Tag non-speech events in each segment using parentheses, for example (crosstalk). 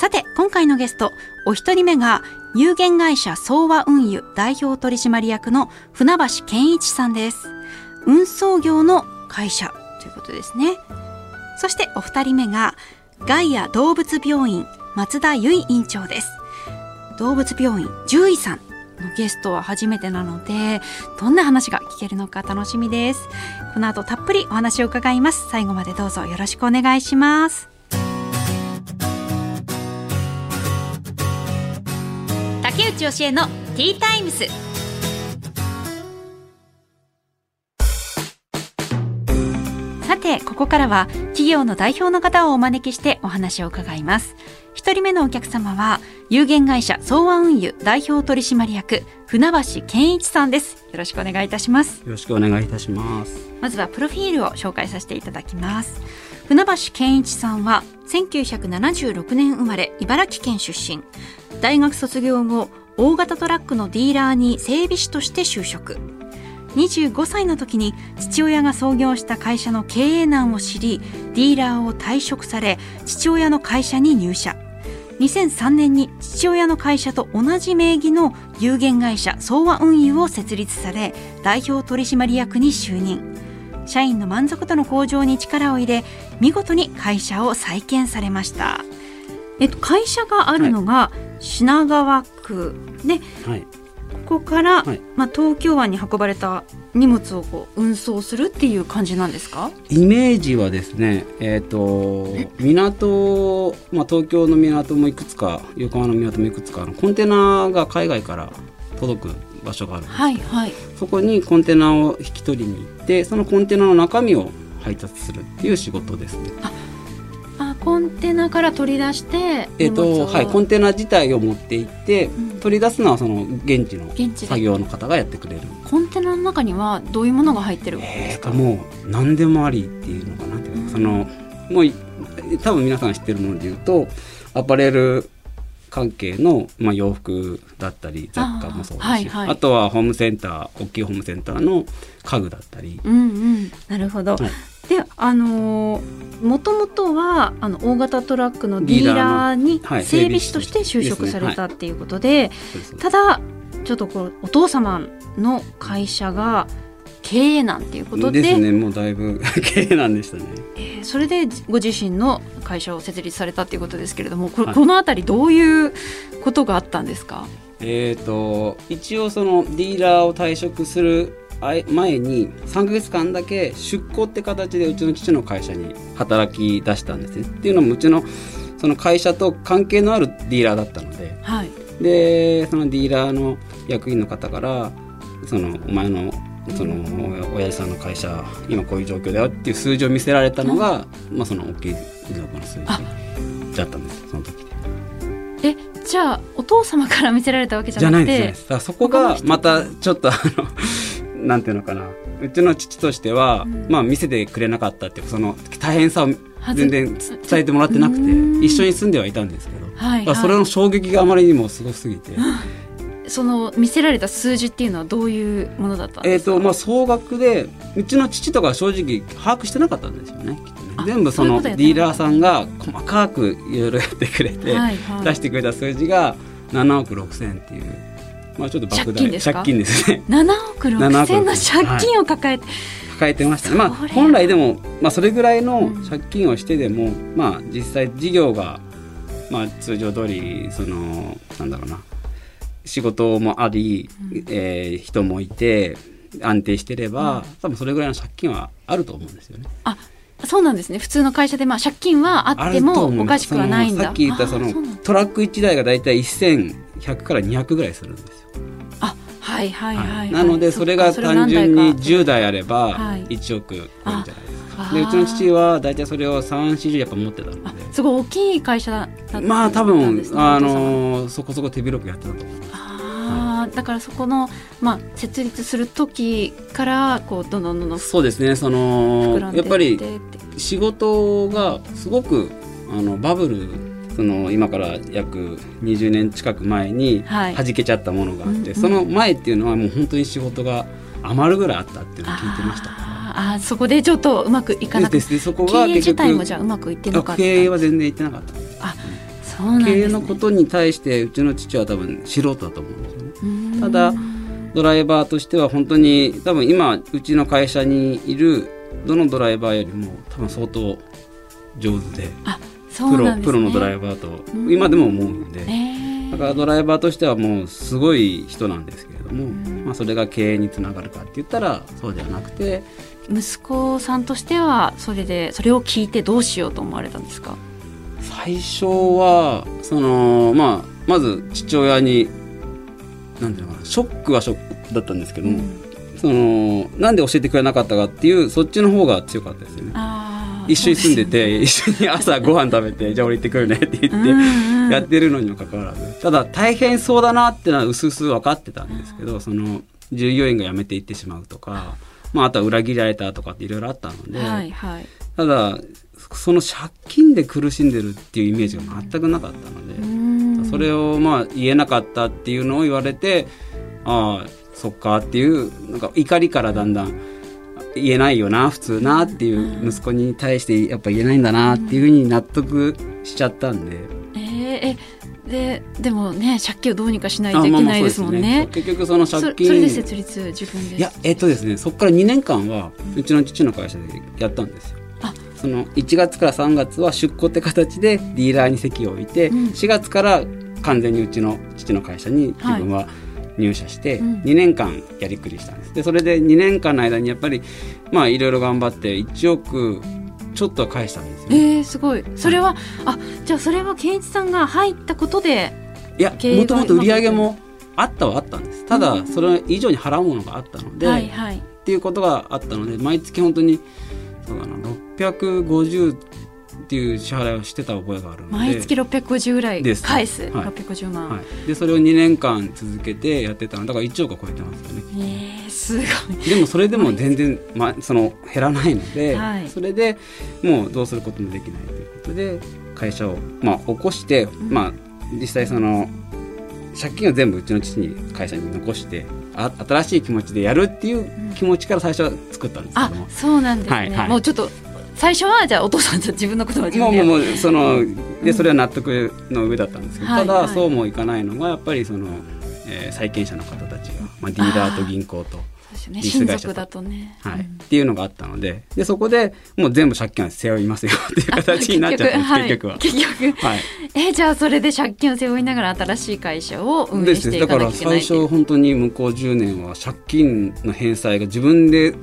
さて今回のゲストお一人目が有限会社総和運輸代表取締役の船橋健一さんです。運送業の会社ということですね。そしてお二人目がガイア動物病院松田由衣院長です。動物病院獣医さんのゲストは初めてなのでどんな話が聞けるのか楽しみです。この後たっぷりお話を伺います。最後までどうぞよろしくお願いします。竹内義恵のティータイムス。さてここからは企業の代表の方をお招きしてお話を伺います。一人目のお客様は有限会社総和運輸代表取締役船橋健一さんです。よろしくお願いいたします。よろしくお願いいたします。まずはプロフィールを紹介させていただきます。船橋健一さんは1976年生まれ茨城県出身大学卒業後大型トラックのディーラーに整備士として就職。25歳の時に父親が創業した会社の経営難を知りディーラーを退職され父親の会社に入社。2003年に父親の会社と同じ名義の有限会社総和運輸を設立され代表取締役に就任。社員の満足度の向上に力を入れ見事に会社を再建されました。えっと、会社があるのが品川区。で、はい、ここから、はい。まあ、東京湾に運ばれた荷物をこう運送するっていう感じなんですか？イメージはですねえっ、と港、まあ、東京の港もいくつか横浜の港もいくつかコンテナが海外から届く場所があるんですはいはい。そこにコンテナを引き取りに行ってそのコンテナの中身を配達するっていう仕事ですね。あコンテナから取り出してえっ、荷物をとはいコンテナ自体を持って行って、うん。取り出すのはその現地の現地で。作業の方がやってくれる。コンテナの中にはどういうものが入ってるんでえー、すか、ともう何でもありっていうのかなっていうん。そのもうい多分皆さん知ってるもので言うとアパレル関係の、まあ、洋服だったり雑貨もそうだしあ,、あーはいはい。とはホームセンター大きいホームセンターの家具だったり、うんうん。なるほど、はいであのもともとはあの大型トラックのディーラーに整備士として就職されたっていうことで、ただちょっとこうお父様の会社が経営難っていうことでですねもうだいぶ (laughs) 経営なんでしたね。えーそれでご自身の会社を設立されたっていうことですけれどもこ,、はい。この辺りどういうことがあったんですか？えー、と一応そのディーラーを退職する前に3ヶ月間だけ出向って形でうちの父の会社に働き出したんですね。っていうのもうちのその会社と関係のあるディーラーだったのではいでそのディーラーの役員の方からそのお前のそのお親父さんの会社今こういう状況だよっていう数字を見せられたのが、まあ、その大きい遺族の数字あだったんですその時で。えじゃあお父様から見せられたわけじゃじゃないなくてですね。そこがまたちょっとあのなんていうのかな。うちの父としては、うん。まあ見せてくれなかったっていうかその大変さを全然伝えてもらってなくてうん。一緒に住んではいたんですけど、はい、だからそれの衝撃があまりにもすごすぎて、(laughs) その見せられた数字っていうのはどういうものだったんえですか？っとまあ総額でうちの父とかは正直把握してなかったんですよねね。あ全部そのディーラーさんが細かくいろいろやってくれて、はいはい。出してくれた数字が7億6千っていうまあちょっと莫大借金ですか？借金ですね。(laughs) 7億6千の7億借金を抱えて、抱えてました。ね、まあ本来でも、まあ、それぐらいのうん。借金をしてでも、まあ実際事業が、まあ、通常通りそのなんだろうな。仕事もあり、えー人もいて安定してれば、多分それぐらいの借金はあると思うんですよね。あそうなんですね。普通の会社でまあ借金はあってもおかしくはないんだ。さっき言ったそのトラック1台がだいたい1100から200ぐらいするんですよ。あはいはいはい、はい、なのでそれが単純にそれ10台あればはい。1億超えるんじゃないですか。あでうちの父は大体それを340やっぱ持ってたので。あすごい大きい会社だったんですねまあ多分、あのーそこそこ手広くやってたと思いますあーだからそこの、まあ、設立する時からこうどんどんどんどんそうですねそ膨のやっぱり仕事がすごくあのバブルその今から約20年近く前にはい。弾けちゃったものがあって、うんうん。その前っていうのはもう本当に仕事が余るぐらいあったっていうのを聞いてましたかあーあーそこでちょっとうまくいかなくてらですねそこ経営自体も局じゃあうまくいってなかった。経営は全然いってなかった。そうなんね、経営のことに対してうちの父は多分素人だと思うんですよね。ただドライバーとしては本当に多分今うちの会社にいるどのドライバーよりも多分相当上手で。あそプロね。プロのドライバーと。今でも思うんで、え。ーだからドライバーとしてはもうすごい人なんですけれども、ん。まあ、それが経営につながるかって言ったらそうではなくて。息子さんとしてはそれでそれを聞いてどうしようと思われたんですか？最初はその、まあ、まず父親になんていうのかなショックはショックだったんですけども、そのなんで教えてくれなかったかっていうそっちの方が強かったですよね。一緒に住んでて、一緒に朝ご飯食べて、じゃあ俺行ってくるねって言って、やってるのにもかかわらず、ただ大変そうだなってのは薄々分かってたんですけど、その従業員が辞めていってしまうとか、まああとは裏切られたとかっていろいろあったので、はいはい。ただ、その借金で苦しんでるっていうイメージが全くなかったので、それをまあ言えなかったっていうのを言われて、ああ、そっかっていう、なんか怒りからだんだん、言えないよな、普通なっていう息子に対してやっぱ言えないんだなっていうふうに納得しちゃったんで。えーえででもね借金をどうにかしないあといけないですもんね。結局そのそ借金それで設立自分で。いやえっとですねそこから2年間はうちの父の会社でやったんですよ。あ。その1月から3月は出向って形でディーラーに席を置いて、うん。4月から完全にうちの父の会社に自分は入社してうん。2年間やりくりしたんです。でそれで2年間の間にやっぱりまあいろいろ頑張って1億ちょっとは返したんですよえね、ー、すごい。それはあじゃあそれは健一さんが入ったことでいやもともと売り上げもあったはあったんです。ただそれ以上に払うものがあったので、はいはい。っていうことがあったので毎月本当にそうだな650っていう支払いをしてた覚えがあるので。毎月650ぐらい返す、はい。650万、はい、でそれを2年間続けてやってたのだから1億は超えてますよね。えー、すごい。でもそれでも全然、ま、その減らないので、はい。それでもうどうすることもできないということで会社を、まあ、起こして、まあ、実際その借金を全部うちの父に会社に残してあ新しい気持ちでやるっていう気持ちから最初は作ったんですけあども、そうなんですね、はいはい。もうちょっと最初はじゃあお父さんと自分のことは自分でもうもうもうそのでそれは納得の上だったんですけど、ただはい。はいそうもいかないのがやっぱりその、えー債権者の方たちが、まあ、ディーラーと銀行と、ね。親族だとね、はい。うん。っていうのがあったのででそこでもう全部借金は背負いますよっていう形になっちゃったんです結局は。結局は。い。えじゃあそれで借金を背負いながら新しい会社を運営でしていからかなきゃいけない最初本当に向こう。10年は借金の返済が自分で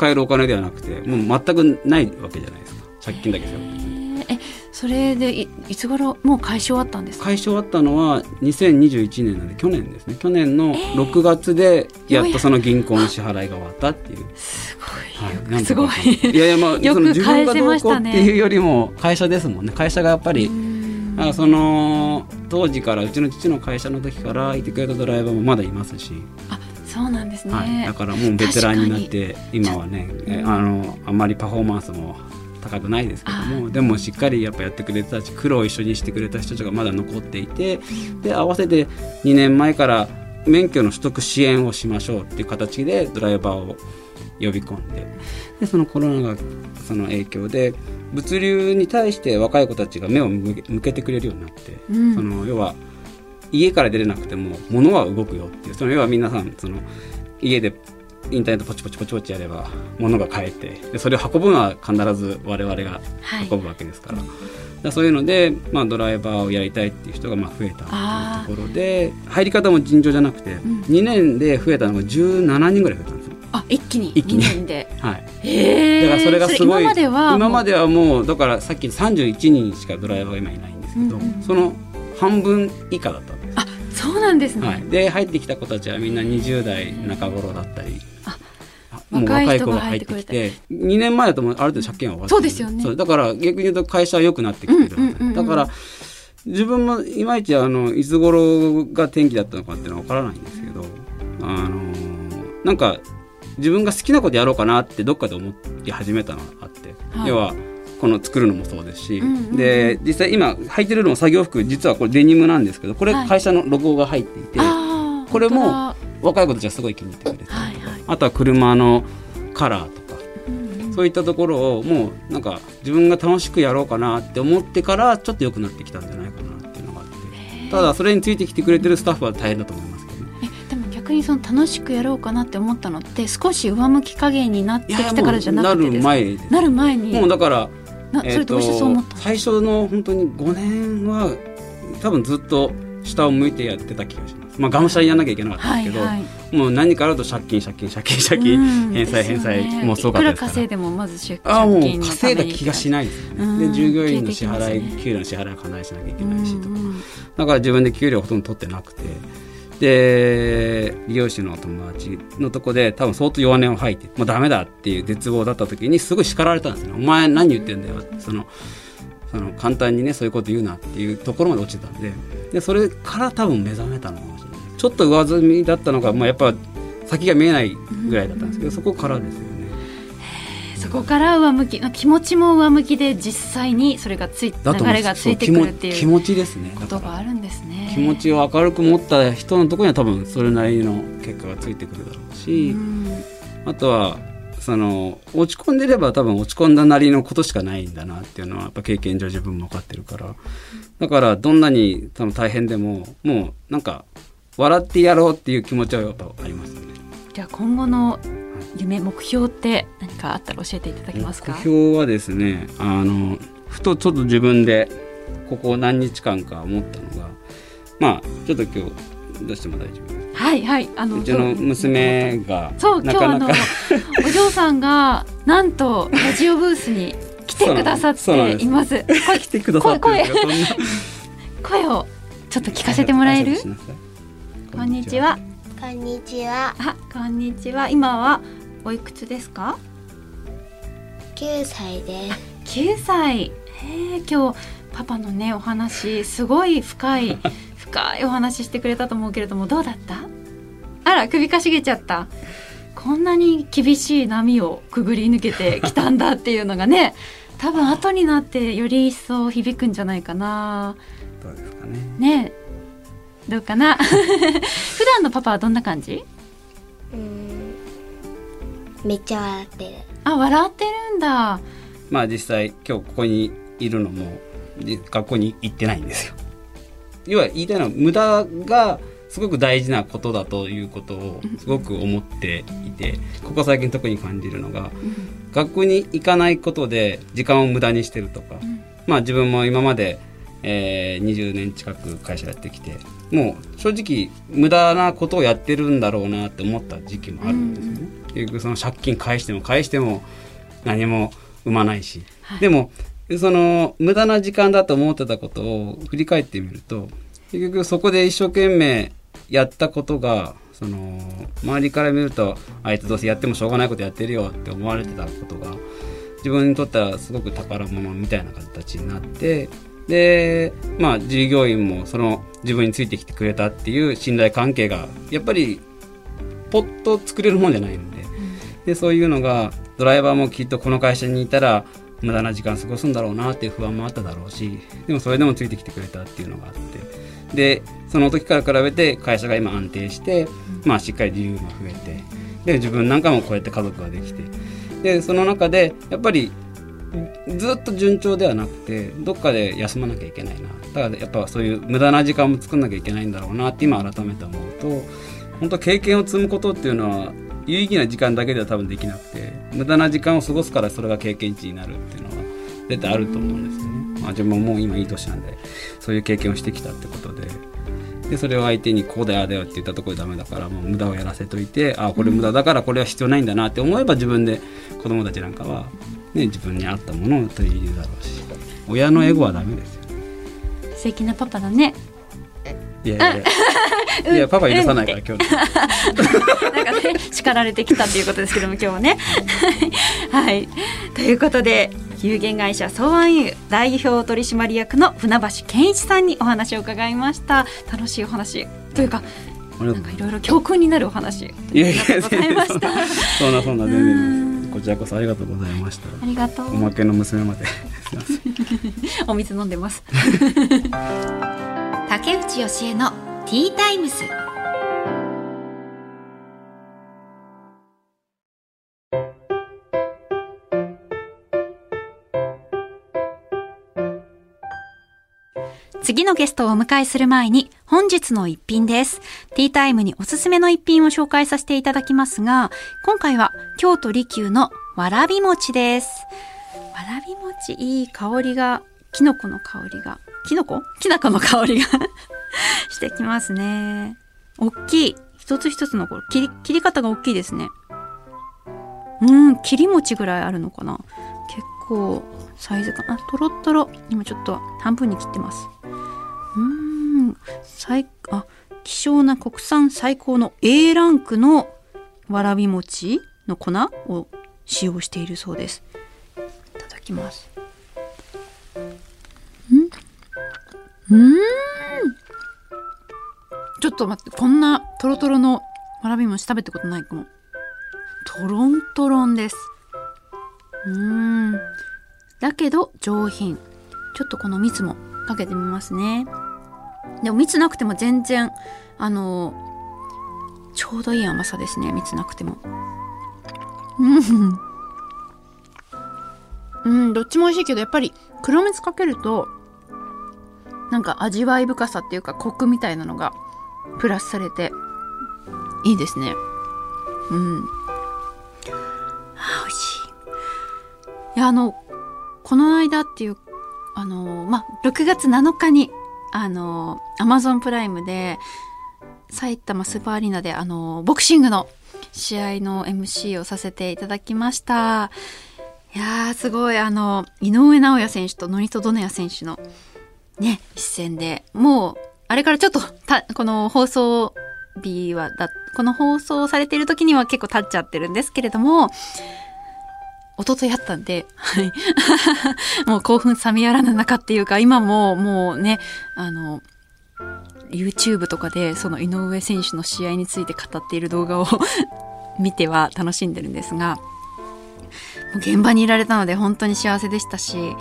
使えるお金ではなくてもう全くないわけじゃないですか。借金だけ背負って。えそれでいいつ頃もう解消あったんですか？解消あったのは2021年なんで去年ですね。去年の6月でやっとその銀行の支払いが終わったっていう、すはい。ごい、すごい。いやいやまあ (laughs) よくその自分がどうこう返せましたね。っていうよりも会社ですもんね会社がやっぱり、うん。あその当時からうちの父の会社の時からいてくれたドライバーもまだいますし、あそうなんですね、はい、だからもうベテランになって今はねえあのあんまりパフォーマンスも高くないですけどもでもしっかりやっぱやってくれてたし苦労を一緒にしてくれた人たちがまだ残っていてで合わせて2年前から免許の取得支援をしましょうっていう形でドライバーを呼び込んででそのコロナがその影響で物流に対して若い子たちが目を向け向けてくれるようになって、うん。その要は家から出れなくても物は動くよっていうその要は皆さんその家でインターネットポチポチポチポチやれば物が買えてでそれを運ぶのは必ず我々がはい。運ぶわけですから,、だからそういうので、まあ、ドライバーをやりたいっていう人がまあ増えたあっていうところで入り方も尋常じゃなくて、ん。2年で増えたのが17人ぐらい増えたんですよ。あ一気に。一気に。2年で。はい、へえだからそれがすごい今までは今までではもうだからさっき31人しかドライバーが今いないんですけど、うんうんその半分以下だったそうなんですね、はい、で入ってきた子たちはみんな20代中頃だったり。もう若い子が入ってきて2年前だともうある程度借金は終わってそうですよね。そうだから逆に言うと会社は良くなってきてる、だから自分もいまいちあのいつ頃が転機だったのかっていうのは分からないんですけどあのなんか自分が好きなことやろうかなってどっかで思い始めたのがあって、はい。要はこの作るのもそうですし、うんうんうん。で実際今履いてるのも作業服実はこれデニムなんですけどこれはい会社のロゴが入っていて、あーこれも若い子たちはすごい気に入ってくれてはいはい。あとは車のカラーとかうんうんそういったところをもうなんか自分が楽しくやろうかなって思ってからちょっと良くなってきたんじゃないかなっていうのがあってただそれについてきてくれてるスタッフは大変だと思いますけど。ね。えでも逆にその楽しくやろうかなって思ったのって少し上向き加減になってきてからじゃなくてなる前なる前に。もうだから、なそれどうしてそう思ったの？最初の本当に5年は多分ずっと下を向いてやってた気がします。まあ、がむしゃらにやんなきゃいけなかったんですけど、はいはい。もう何かあると借金借金借金借金、うん。返済返済もうすごかった。ですから稼いでもまず借ああもう稼いだ気がしないですね。で従業員の支払い、ね。給料の支払いは必ずしなきゃいけないしとか、だから自分で給料ほとんど取ってなくてで美容師の友達のとこで多分相当弱音を吐いてもうダメだっていう絶望だった時にすごい叱られたんですね「お前何言ってんだよ」そのその簡単にねそういうこと言うなっていうところまで落ちてたんで。でそれから多分目覚めたのかもしれない。ちょっと上積みだったのが、まあ、やっぱ先が見えないぐらいだったんですけど、そこからですね。そこから上向き気持ちも上向きで実際にそれがつい流れがついてくるっていう気持ち気持ちですね。あるんですね。気持ちを明るく持った人のところには多分それなりの結果がついてくるだろうし、うんあとはその落ち込んでれば多分落ち込んだなりのことしかないんだなっていうのはやっぱ経験上自分も分かってるから。だからどんなに多分大変でももうなんか笑ってやろうっていう気持ちはやっぱありますよね。じゃあ今後の夢目標って何かあったら教えていただけますか？目標はですねあのふとちょっと自分でここ何日間か思ったのがまあちょっと今日出しても大丈夫。ですはいはいあのうちの娘がそう今日あのお嬢さんがなんとラジオブースに来てくださっています。声来てくださってるんですよそんな。声をちょっと聞かせてもらえる？こんにちはこんにちは。あこんにちは。今はおいくつですか？9歳です。9歳。へえ今日パパのねお話すごい深い (laughs) 深いお話してくれたと思うけれどもどうだった？あら首かしげちゃった。こんなに厳しい波をくぐり抜けてきたんだっていうのがね多分後になってより一層響くんじゃないかな。どうですかね。ねえどうかな？(laughs) 普段のパパはどんな感じ？うーん。めっちゃ笑ってる。あ笑ってるんだ。まあ実際今日ここにいるのもで学校に行ってないんですよ。要は言いたいのは無駄がすごく大事なことだということをすごく思っていてここ最近特に感じるのが学校に行かないことで時間を無駄にしてるとか、まあ自分も今まで、えー20年近く会社やってきてもう正直無駄なことをやってるんだろうなって思った時期もあるんですよね。結局その借金返しても返しても何も生まないし、でもその無駄な時間だと思ってたことを振り返ってみると結局そこで一生懸命やったことがその周りから見るとあいつどうせやってもしょうがないことやってるよって思われてたことが自分にとってはすごく宝物みたいな形になってでまあ従業員もその自分についてきてくれたっていう信頼関係がやっぱりポッと作れるもんじゃないんで。でそういうのがドライバーもきっとこの会社にいたら無駄な時間過ごすんだろうなっていう不安もあっただろうしでもそれでもついてきてくれたっていうのがあって。でその時から比べて会社が今安定して、まあ、しっかり自由が増えて。で自分なんかもこうやって家族ができて。でその中でやっぱりずっと順調ではなくてどっかで休まなきゃいけないなだからやっぱそういう無駄な時間も作んなきゃいけないんだろうなって今改めて思うと本当経験を積むことっていうのは有意義な時間だけでは多分できなくて無駄な時間を過ごすからそれが経験値になるっていうのは絶対あると思うんですよね。まあ、自分ももう今いい年なんでそういう経験をしてきたってことででそれを相手にこうだよあだよって言ったところでダメだからもう無駄をやらせといてああこれ無駄だからこれは必要ないんだなって思えば自分で子供たちなんかは、ね、自分に合ったものを取り入れるだろうし。親のエゴはダメですよ。素敵なパパだね。いやいやいや。いやパパ許さないから今日。(laughs) なんかね叱られてきたということですけども今日はね。(laughs) はい。ということで有限会社総安油代表取締役の船橋健一さんにお話を伺いました。楽しいお話。というかなんかいろいろ教訓になるお話。ありがとうございました。そんなそんな全うん然こちらこそありがとうございました。ありがとう。おまけの娘まで。(laughs) お水飲んでます。(laughs) 竹内義恵のティータイムス次のゲストをお迎えする前に本日の一品です。ティータイムにおすすめの一品を紹介させていただきますが、今回は京都利休のわらび餅です。わらび餅いい香りが、きのこの香りが、きのこ？きな粉の香りが (laughs) してきますね。大きい。一つ一つのこれ切り、切り方が大きいですね。うん、切り餅ぐらいあるのかな。結構サイズかな。とろとろ。今ちょっと半分に切ってます。うーん、最、あ、希少な国産最高の A ランクのわらび餅の粉を使用しているそうです。いただきます。ん？うんちょっと待って、こんなトロトロのわらび餅食べたことないかも。トロントロンです。うん。だけど上品。ちょっとこの蜜もかけてみますね。でも蜜なくても全然、あの、ちょうどいい甘さですね。蜜なくても。うん。どっちも美味しいけど、やっぱり黒蜜かけると、なんか味わい深さっていうかコクみたいなのがプラスされていいですねうんあ美味しいいやあのこの間っていうあのまあ6月7日にあのアマゾンプライムで埼玉スーパーアリーナであのボクシングの試合の MC をさせていただきました。いやーすごいあの井上尚弥選手とノリト・ドネア選手のね、一戦で、もう、あれからちょっと、た、この放送日は、だ、この放送されている時には結構経っちゃってるんですけれども、一昨日やったんで、はい。(laughs) もう興奮冷めやらぬ中っていうか、今ももうね、あの、YouTube とかでその井上選手の試合について語っている動画を (laughs) 見ては楽しんでるんですが、現場にいられたので本当に幸せでしたし、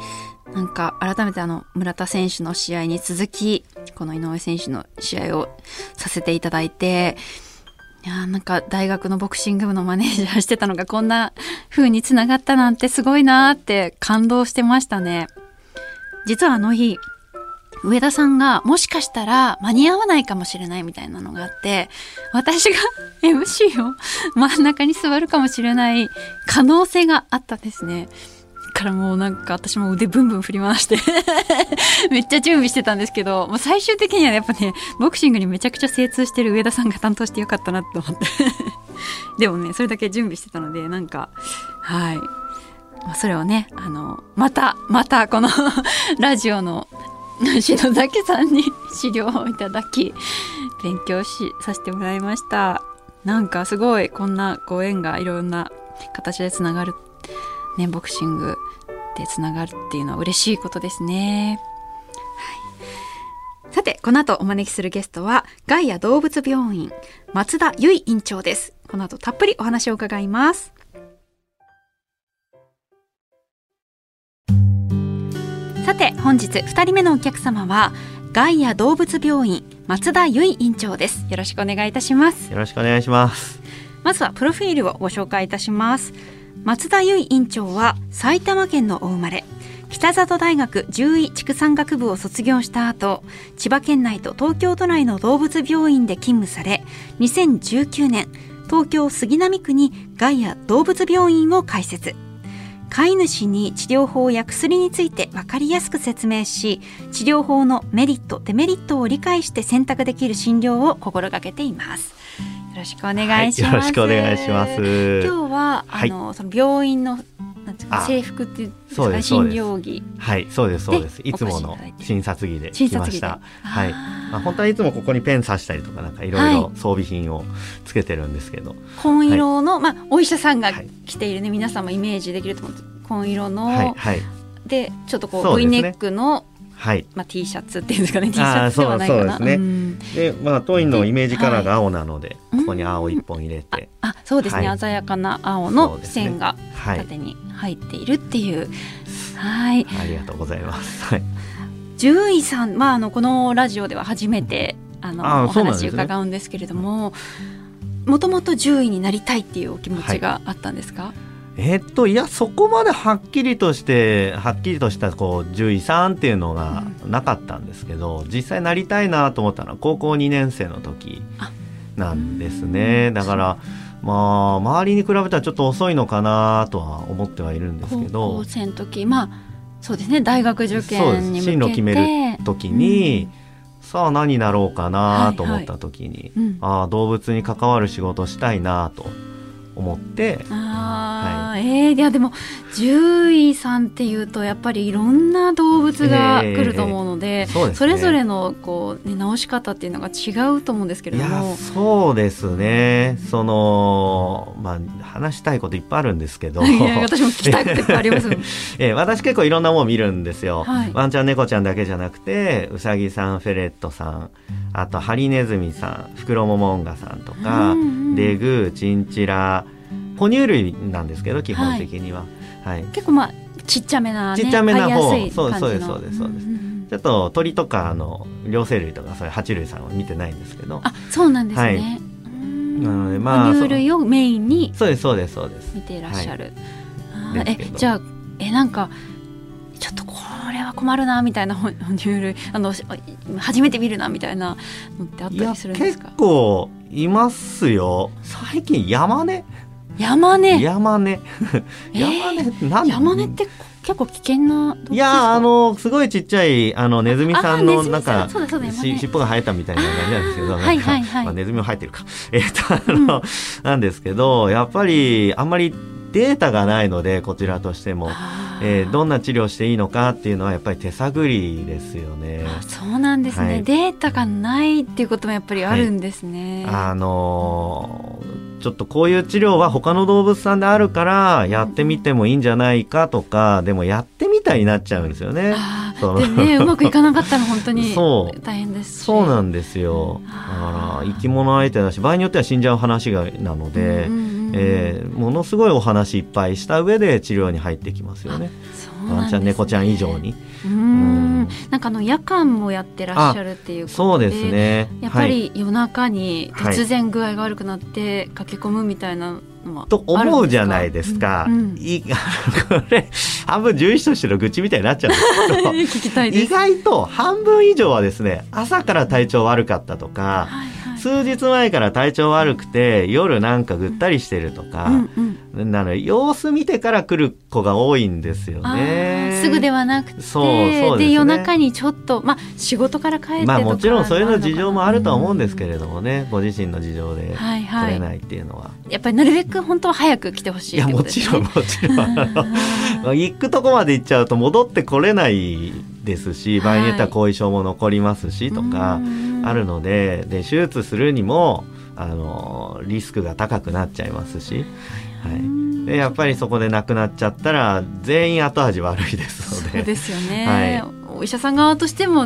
なんか改めてあの村田選手の試合に続きこの井上選手の試合をさせていただいていやなんか大学のボクシング部のマネージャーしてたのがこんな風につながったなんてすごいなーって感動してましたね。実はあの日上田さんがもしかしたら間に合わないかもしれないみたいなのがあって私が (laughs) MC を真ん中に座るかもしれない可能性があったんですね。からもうなんか私も腕ブンブン振り回して (laughs) めっちゃ準備してたんですけど、もう最終的にはやっぱね、ボクシングにめちゃくちゃ精通してる上田さんが担当してよかったなと思って。(laughs) でもね、それだけ準備してたので、なんか、はい。まそれをね、あの、また、またこの (laughs) ラジオの篠崎さんに資料をいただき、勉強し、させてもらいました。なんかすごいこんなご縁がいろんな形でつながるね、ボクシングでつながるっていうのは嬉しいことですね。はい、さて、この後お招きするゲストは、ガイア動物病院、松田由衣院長です。この後たっぷりお話を伺います。さて、本日2人目のお客様は、ガイア動物病院、松田由衣院長です。よろしくお願いいたします。よろしくお願いします。まずはプロフィールをご紹介いたします。松田由衣院長は埼玉県のお生まれ北里大学獣医畜産学部を卒業した後千葉県内と東京都内の動物病院で勤務され2019年東京杉並区にガイア動物病院を開設。飼い主に治療法や薬について分かりやすく説明し治療法のメリットデメリットを理解して選択できる診療を心がけています。ろしくお願いします、はいよろしくお願いします。今日は、はい。あのその病院のなんていうかあ制服っていうそうですそうです。療着。はいそうですそうです。でいつもの診察着で来ました。はい。まあ、本当はいつもここにペン刺したりとかなんかいろいろ装備品をつけてるんですけど、紺色の、まあお医者さんがはい。着ているね皆さんもイメージできると思うんです紺色の、はいはい。でちょっとこう V ネックの、はい。まあ、T シャツっていうんですかね。T シャツではないかな。ですね。ん。でまあ当院のイメージカラーが青なので、はいここに青一本入れて、あそうですね、はい。鮮やかな青その線がはい。縦に入っているっていう、はい。ありがとうございます。はい。獣医さん、まあ、あのこのラジオでは初めてあのあお話伺うんですけれどももともと獣医になりたいっていうお気持ちがあったんですか、えっといやそこまではっきりとしてはっきりとしたこう獣医さんっていうのがなかったんですけど、実際なりたいなと思ったのは高校2年生の時なんですね。だからまあ周りに比べたらちょっと遅いのかなとは思ってはいるんですけ高ど校生の時まあそうですね大学受験に向けて。進路決める時に、さあ何になろうかなと思った時に、うん。ああ動物に関わる仕事したいなと思って。あーえーいやでも獣医さんっていうとやっぱりいろんな動物が来ると思うので,、そうですね。れぞれのこう、ね、治し方っていうのが違うと思うんですけれいやども。そうですね。そのまあ話したいこといっぱいあるんですけど。(laughs) いや私も聞きたいこといっぱいあります。(laughs) えー私結構いろんなもの見るんですよ、はい。ワンちゃん猫ちゃんだけじゃなくてウサギさんフェレットさんあとハリネズミさんフクロモモンガさんとか、うんうん。デグーチンチラ哺乳類なんですけど基本的には、はい。結構まあちっちゃめな、ね、ちっちゃめな方。飼いやすい感じの。そうですそうですそうですんんん。ちょっと鳥とかあの両生類とかそういう爬虫類さんは見てないんですけど。あそうなんですね。はい。うん。なのでまあ哺乳類をメインにそうですそうですそうです。見ていらっしゃる。あーですけど。えじゃあえなんかちょっとこれは困るなみたいな哺 (laughs) 哺乳類あのし初めて見るなみたいなのってあったりするんです結か。構いますよ。最近山根山根。山根。えー山根なん山根って結構危険ないやあのすごいちっちゃいあのネズミさんのなんか尻尾が生えたみたいな感じなんですけどあーなんかはいはい。はいまあネズミも生えてるか。えっとあの、なんですけどやっぱりあんまりデータがないのでこちらとしても、えーどんな治療していいのかっていうのはやっぱり手探りですよね。あそうなんですね、はいデータがないっていうこともやっぱりあるんですね。あのーちょっとこういう治療は他の動物さんであるからやってみてもいいんじゃないかとかでもやってみたいになっちゃうんですよね。でね (laughs) うまくいかなかったら本当にそう大変ですしそうなんですよ。だから生き物相手だし場合によっては死んじゃう話がなので、うんうんうんえーものすごいお話いっぱいした上で治療に入ってきますよね。ワンちゃん猫ちゃん以上に。うんんなんかあの夜間もやってらっしゃるっていうことでそうですね。やっぱはいり夜中にはい突然具合が悪くなって駆け込むみたいなのはと思うじゃないですか。うんうんい (laughs) これ半分獣医師としての愚痴みたいになっちゃうんですけど。(laughs) 意外と半分以上はですね朝から体調悪かったとかはいはい数日前から体調悪くて夜なんかぐったりしてるとか、うんうん。なので様子見てから来る子が多いんですよあねー。すぐではなくてそうそうですね。夜中にちょっとまあ仕事から帰ってとかまあもちろんそういうの事情もあるとは思うんですけれれどもね、ご自身の事情ではいはい。来れないっていうのは。やっぱりなるべく本当は早く来てほしいいやもちろんもちろん。(laughs) 行くとこまで行っちゃうと戻ってこれないですし場合によっては後遺症も残りますしとかあるのでで手術するにもあのリスクが高くなっちゃいますし、はい、でやっぱりそこで亡くなっちゃったら全員後味悪いですので。そうですよね、(laughs) お医者さん側としても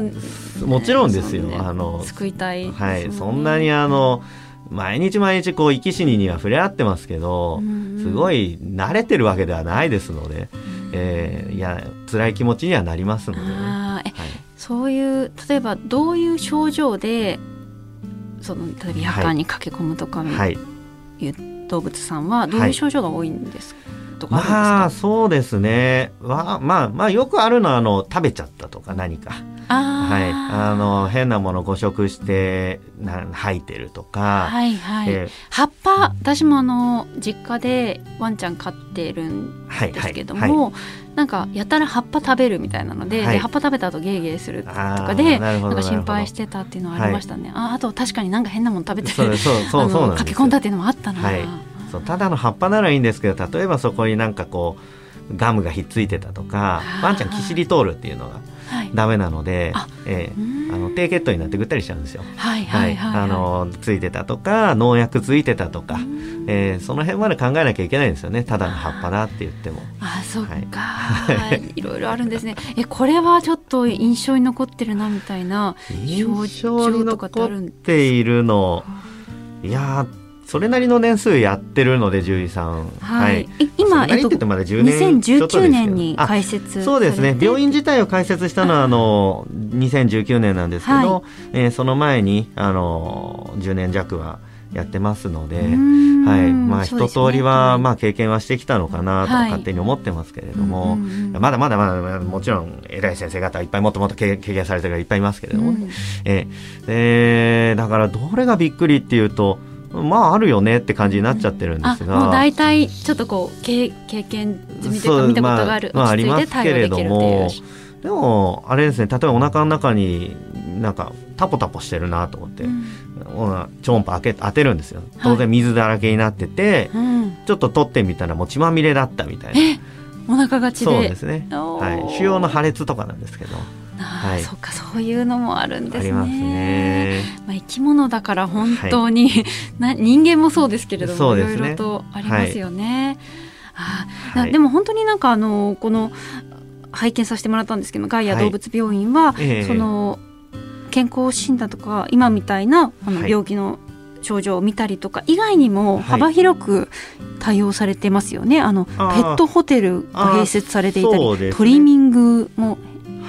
もちろんですよ。ねあの救いたいはい、そんなにあの毎日毎日こう生き死にには触れ合ってますけど、すごい、い慣れてるわけではないですので、えーいや辛い気持ちにはなりますのでね。はいそういう例えばどういう症状でその例えば夜間に駆け込むとかはい、い。う動物さんはどういう症状が多いんです、とか？あるんですか、まあそうですね。わまあまあよくあるのはあの食べちゃったとか何か。はい。あの変なもの誤食してな吐いてるとか、はいはい、えー葉っぱ私もあの実家でワンちゃん飼ってるんはいですけどはい。も、なんかやたら葉っぱ食べるみたいなので,、はい。で葉っぱ食べた後ゲーゲーするとかでなんか心配してたっていうのはありましたね、ああと確かになんか変なもの食べてそうそうそうそう駆け込んだっていうのもあったな、はいそうただの葉っぱならいいんですけど例えばそこになんかこうガムがひっついてたとかあー。ワンちゃんキシリトールっていうのがはい。ダメなのであ、ええうん。あの低血糖になってぐったりしちゃうんですよ。はいはいはいはい。あのついてたとか農薬ついてたとか、うん。えーその辺まで考えなきゃいけないんですよね。ただの葉っぱだって言っても。あそっか、はい。い、ろいろあるんですね。えこれはちょっと印象に残ってるなみたいな印象にとかって残あるんっているの。いやーそれなりの年数やってるので獣医さん。はい、えそれなり今えっとまだ10年ちょっとですけど2019年にあ開設そうですね。病院自体を開設したのはあの2019年なんですけど、はえーその前にあの10年弱はやってますので、はい。まあ、一通りは、まあ、経験はしてきたのかなとはい。勝手に思ってますけれども、うんうんうんまだまだまだまだもちろん偉い先生方いっぱいもっともっと経経験されてる方いっぱいいますけれどもね、うん。ええでだからどれがびっくりっていうとまああるよねって感じになっちゃってるんですが。あもう大体ちょっとこう経経験済みというか見たことがある、まあまああります対応できるっていう。けれどもでもあれですね例えばお腹の中になんかタポタポしてるなと思って、うんうん超音波開け当てるんですよ。当然水だらけになってて、うん。ちょっと取ってみたらもう血まみれだったみたいな。え？お腹がちで。そうですね、おはい、ー。腫瘍の破裂とかなんですけどはい。そっかそういうのもあるんですね。ありますね。まあ、生き物だから本当に、(laughs) な人間もそうですけれども、いろいろとありますよね。あーはい。なでも本当になんかあのこの拝見させてもらったんですけどガイア動物病院は、ええ。その健康診断とか今みたいなあのはい。病気の症状を見たりとか以外にもはい。幅広く対応されてますよね。あのペあー。ットホテルが併設されていたり、ね。トリミングもはい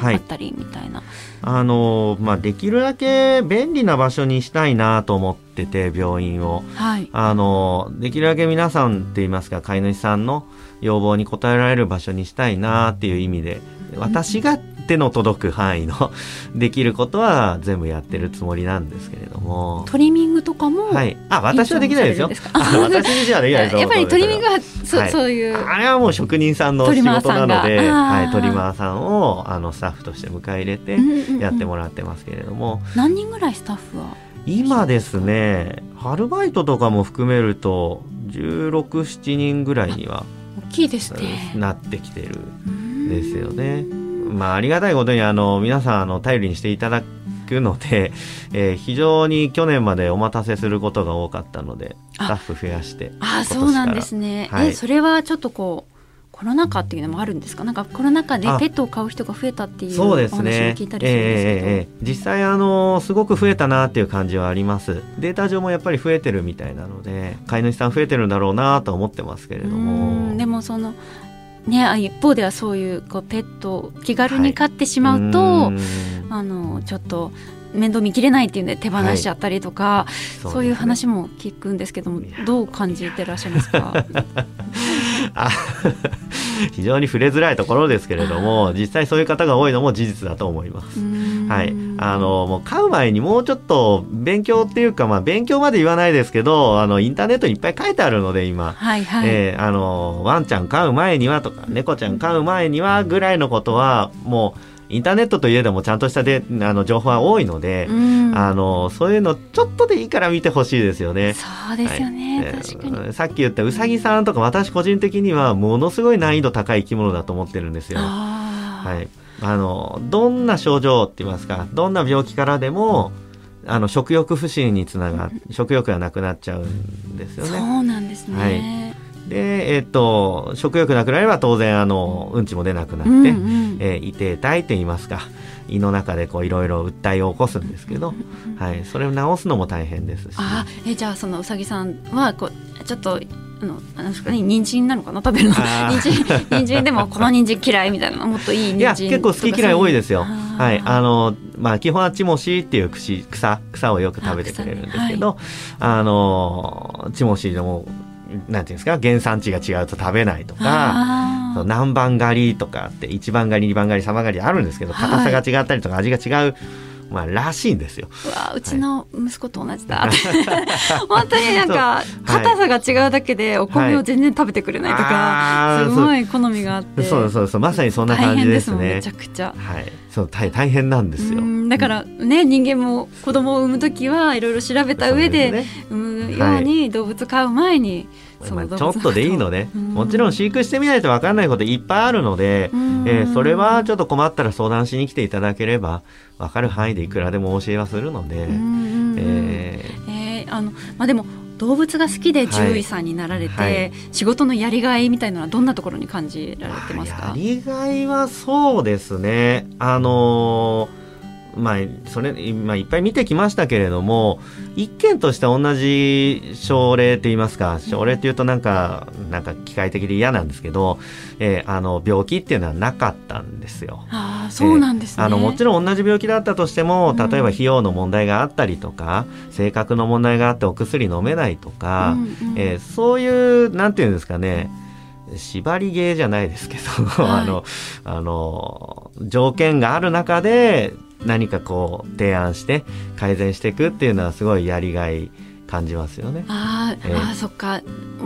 あったりみたいな。あのまあできるだけ便利な場所にしたいなと思ってて病院をはい。あのできるだけ皆さんって言いますか飼い主さんの要望に応えられる場所にしたいなっていう意味で私が手の届く範囲の (laughs) できることは全部やってるつもりなんですけれども。トリミングとかも、はい、あ私はできないですよ。私自身はできないですよ。(laughs) やっぱりトリミングはそ,、はいそういうあれはもう職人さんの仕事なので、はい、トリマーさんをあのスタッフとして迎え入れてやってもらってますけれども、何人ぐらいスタッフは？今ですねアルバイトとかも含めると1617人ぐらいには大きいですね。なってきてるうんですよね。まあありがたいことにあの皆さんあの頼りにしていただくので、(laughs) えー非常に去年までお待たせすることが多かったのでスあタッフ増やしてあそうなんですね。はい。えそれはちょっとこうコロナ禍っていうのもあるんですか？なんかコロナ禍であ。ペットを飼う人が増えたっていうおそう話をですね。聞いたりするんですけど。ええええ実際あのすごく増えたなっていう感じはあります。データ上もやっぱり増えてるみたいなので飼い主さん増えてるんだろうなとは思ってますけれどうもんでもそのねあ一方ではそういうこうペットを気軽に飼ってしまうと、んあのちょっと面倒見きれないっていうんで手放しちゃったりとか、そういう話も聞くんですけどもどう感じてらっしゃいますか？(laughs) あ非常に触れづらいところですけれども実際そういう方が多いのも事実だと思います。はい、あのもう買う前にもうちょっと勉強っていうか、まあ、勉強まで言わないですけどあのインターネットにいっぱい書いてあるので今、はいはい、えーあのワンちゃん飼う前にはとか猫ちゃん飼う前にはぐらいのことはもうインターネットといえどもちゃんとしたであの情報は多いので、うん。あのそういうのちょっとでいいから見てほしいですよね。そうですよね、はい。確かに。えーさっき言ったうさぎさんとか私個人的にはものすごい難易度高い生き物だと思ってるんですよ。はい、あのどんな症状って言いますかどんな病気からでもあの食欲不振につなが食欲がなくなっちゃうんですよそね。うなんですね、はい。で、えっと食欲なくなれば当然あのうんちも出なくなって、うんうん。えー、胃低体って言いますか胃の中でこういろいろ訴えを起こすんですけど、はい、それを治すのも大変ですし。あえじゃあそのうさぎさんはこうちょっとあの人参なのかな？食べるの。人参人参でもこの人参嫌いみたいなもっといい人参。いや結構好き嫌い多いですよ。はい、あのまあ基本はチモシーっていう草草草をよく食べてくれるんですけど、あ,、のチモシーでもなんていうんですか原産地が違うと食べないとか。あー何番狩りとかって1番狩り2番狩り3番狩りあるんですけどはい硬さが違ったりとか味が違う、まあ、らしいんですよ。うわうちの息子と同じだ、(laughs) 本当になんか硬さが違うだけでお米を全然食べてくれないとか、あーすごい好みがあって。そうそうそうまさにそんな大感じですね。めちゃ。くちゃ。はい、そう大大変なんですよ。だからね人間も子供を産む時はいろいろ調べた上で産むように動物飼う前に、そまあちょっとでいいので、(laughs) うん。もちろん飼育してみないと分かんないこといっぱいあるので、うん。えーそれはちょっと困ったら相談しに来ていただければ分かる範囲でいくらでも教えはするので、ええーあのまあでも動物が好きで獣医さんになられて、はい。はい仕事のやりがいみたいなのはどんなところに感じられてますやかりがいはそうですね。あのーまあそれ、まあ、いっぱい見てきましたけれども一件として同じ症例って言いますか症例っていうとなんかなんか機械的で嫌なんですけど、えーあの病気っていうのはなかったんですよ。ああそうなんですね、あのもちろん同じ病気だったとしてもうん。例えば費用の問題があったりとか、性格の問題があってお薬飲めないとか、うんうん。えーそういうなんていうんですかね縛り芸じゃないですけど、はい。(laughs) あのあの条件がある中で何かこう提案して改善していくっていうのはすごいやりがい感じますよね。あー、ええ。あーそっか。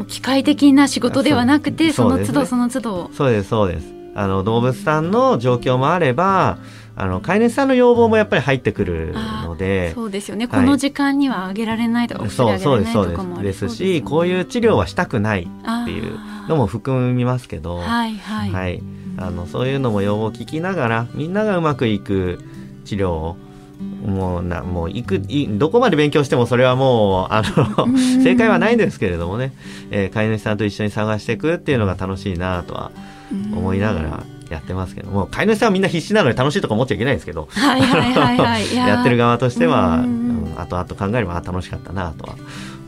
機械的な仕事ではなくてそその都度その都度。そうですそうです。あの動物さんの状況もあればあの飼い主さんの要望もやっぱり入ってくるので。そうですよね、はいこの時間にはあげられないとか、そうそうですそうです。ですしこういう治療はしたくないっていうのも含みますけど、はいはい、はい、あのそういうのも要望を聞きながらみんながうまくいく治療をもうなもういくいどこまで勉強してもそれはもうあのうん。正解はないんですけれどもね、えー飼い主さんと一緒に探していくっていうのが楽しいなとは思いながらやってますけど。もう飼い主さんはみんな必死なので楽しいとか思っちゃいけないんですけど。(laughs) や。ってる側としては、後々考えればあ楽しかったなとは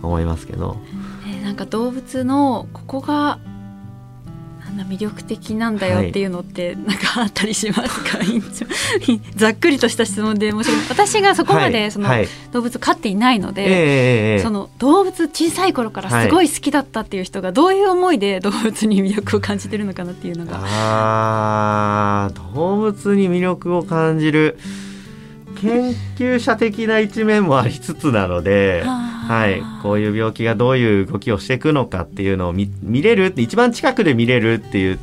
思いますけど。えーなんか動物のここがな魅力的なんだよっていうのってなんかあったりしますか、(laughs) ざっくりとした質問で申し訳ない。私がそこまはい。でそのはい。動物飼っていないので、その動物小さい頃からすごい好きだったっていう人がどういう思いで (laughs) 動物に魅力を感じてるのかなっていうのが。あー動物に魅力を感じる研究者的な一面もありつつなので、はい、こういう病気がどういう動きをしていくのかっていうのを見見れる。って一番近くで見れるっていう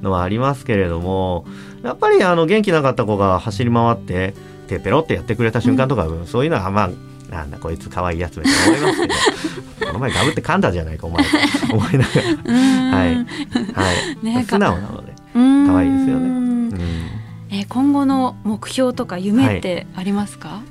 のはありますけれどもやっぱりあの元気なかった子が走り回ってテペロってやってくれた瞬間とか、そういうのはまあなんだこいつ可愛いやつめって思いますけど。(laughs) この前ガブって噛んだじゃないかお前。と (laughs) 思いながら。はい、はい。(laughs) ね素直なので。可可愛いですよね。うん。えー今後の目標とか夢ってありますか、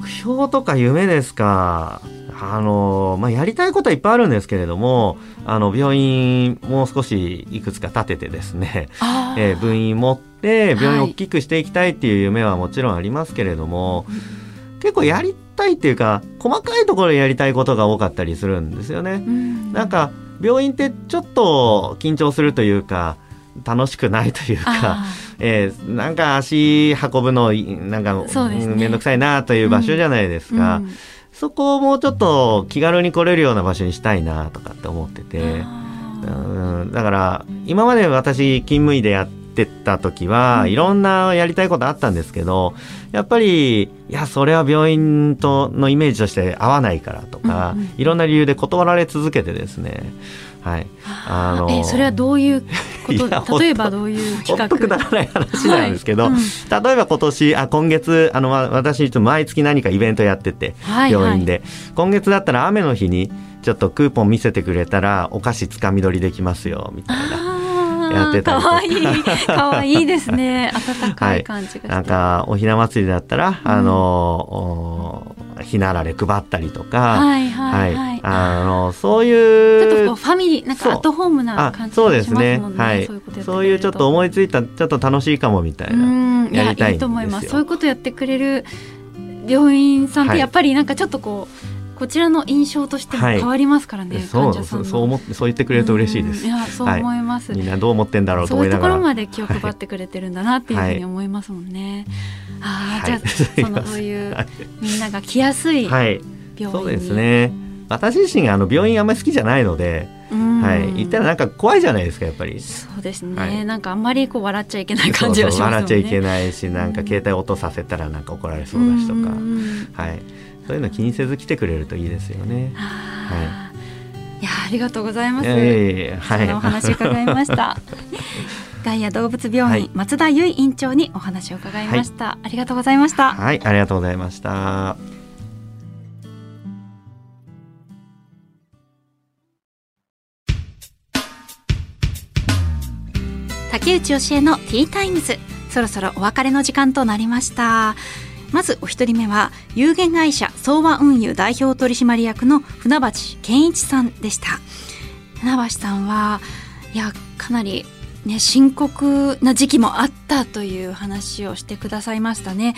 目標とか夢ですか？あのまあ、やりたいことはいっぱいあるんですけれどもあの病院もう少しいくつか建ててですね、(laughs) えー部員持って病院はいを大きくしていきたいっていう夢はもちろんありますけれども、結構やりたいっていうか細かいところでやりたいことが多かったりするんですよね。うん。なんか病院ってちょっと緊張するというか楽しくないというか、あえーなんか足運ぶのいなんかそうですね。うんめんどくさいなという場所じゃないですーか、うん。そこをもうちょっと気軽に来れるような場所にしたいなとかって思ってて、あうーん、だから今まで私勤務医でやってた時は、うん。いろんなやりたいことあったんですけどやっぱりいやそれは病院とのイメージとして合わないからとか、うんうん。いろんな理由で断られ続けてですねはい。あのえーそれはどういうこ (laughs) と？例えばどういう企画？くだらない話なんですけど、はい。うん例えば今年あ今月あのわ私ちょっと毎月何かイベントやっててはい病院で、今月だったら雨の日にちょっとクーポン見せてくれたらお菓子つかみ取りできますよみたいな。やってたりとか。かわいい。かわいいですね。(laughs) 温かい感じがして、なんかおひな祭りだったら、あのおひなあられ配ったりとか、はいはいはい、あのそうちいうょっとこうファミリーなんかアットホームな感あじそうですね。がしますね。はい。そういうちょっと思いついたちょっと楽しいかもみたいな、ややりたいんですよ。いいと思います。そういうことやってくれる病院さんっはいてやっぱりなんかちょっとこうこちらの印象としてもはい。変わりますからね、そう患者さんの。そうそう思ってそう言ってくれると嬉しいです。うんいやそう思います、みんなどう思ってんだろうとそういうところ思いながら。まで気を配ってくれてるんだなっていうふうに思いますもんね。ああ、はい。じゃあそのそういうみんなが来やすい病はい。院に、そうですね。私自身があの病院あんまり好きじゃないので、うん。はい、言ったらなんか怖いじゃないですかやっぱり。そうですね、はい。なんかあんまりこう笑っちゃいけない感じはしますね。笑っちゃいけないしなんか携帯落とさせたらなんか怒られそうだしとか、はい、そういうの気にせず来てくれるといいですよね。あー。い。やありがとうございます。いやいやいやはい。お話伺いました。(laughs) ガイア動物病院、はい。松田由衣院長にお話を伺いました、ありがとうございました。はいありがとうございました。竹内教えのティータイムズ。そろそろお別れの時間となりましたまずお一人目は有限会社相和運輸代表取締役の船橋健一さんでした。船橋さんはいやかなりね深刻な時期もあったという話をしてくださいましたね。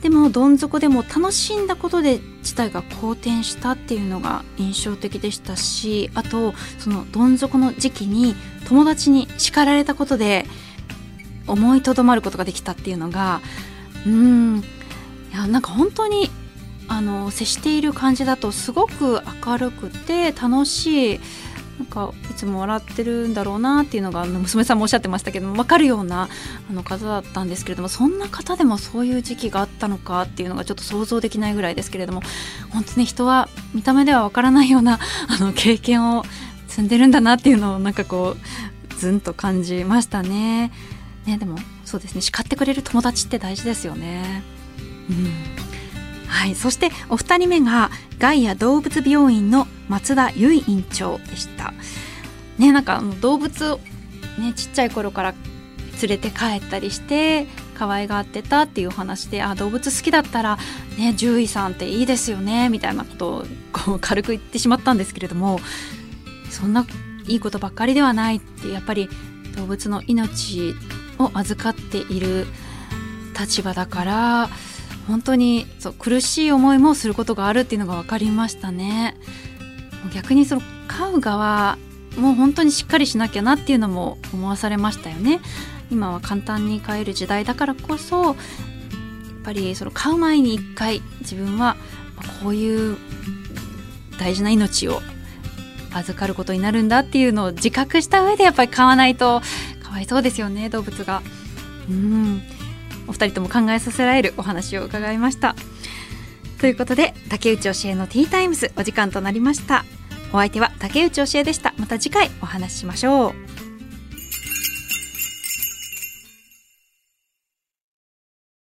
でもどん底でも楽しんだことで事態が好転したっていうのが印象的でしたしあとそのどん底の時期に友達に叱られたことで思いとどまることができたっていうのがうんいやなんか本当にあの接している感じだとすごく明るくて楽しいなんかいつも笑ってるんだろうなっていうのがあの娘さんもおっしゃってましたけども分かるようなあの方だったんですけれどもそんな方でもそういう時期があったのかっていうのがちょっと想像できないぐらいですけれども本当に人は見た目では分からないような (laughs) あの経験を積んでるんだなっていうのをなんかこうずんと感じましたね。ねでもそうですね叱ってくれる友達って大事ですよね。うんはい、そしてお二人目がガイア動物病院の松田由衣院長でした。ね、なんか動物をねちっちゃい頃から連れて帰ったりして可愛がってたっていう話であ動物好きだったらね獣医さんっていいですよねみたいなことをこう軽く言ってしまったんですけれどもそんないいことばっかりではないってやっぱり動物の命を預かっている立場だから本当にそう苦しい思いもすることがあるっていうのが分かりましたね。逆にその飼う側もう本当にしっかりしなきゃなっていうのも思わされましたよね。今は簡単に飼える時代だからこそやっぱりその飼う前に一回自分はこういう大事な命を預かることになるんだっていうのを自覚した上でやっぱり飼わないとかわいそうですよね動物が。うんお二人とも考えさせられるお話を伺いました。ということで竹内教えのティータイムズお時間となりました。お相手は竹内教えでした。また次回お話ししましょう。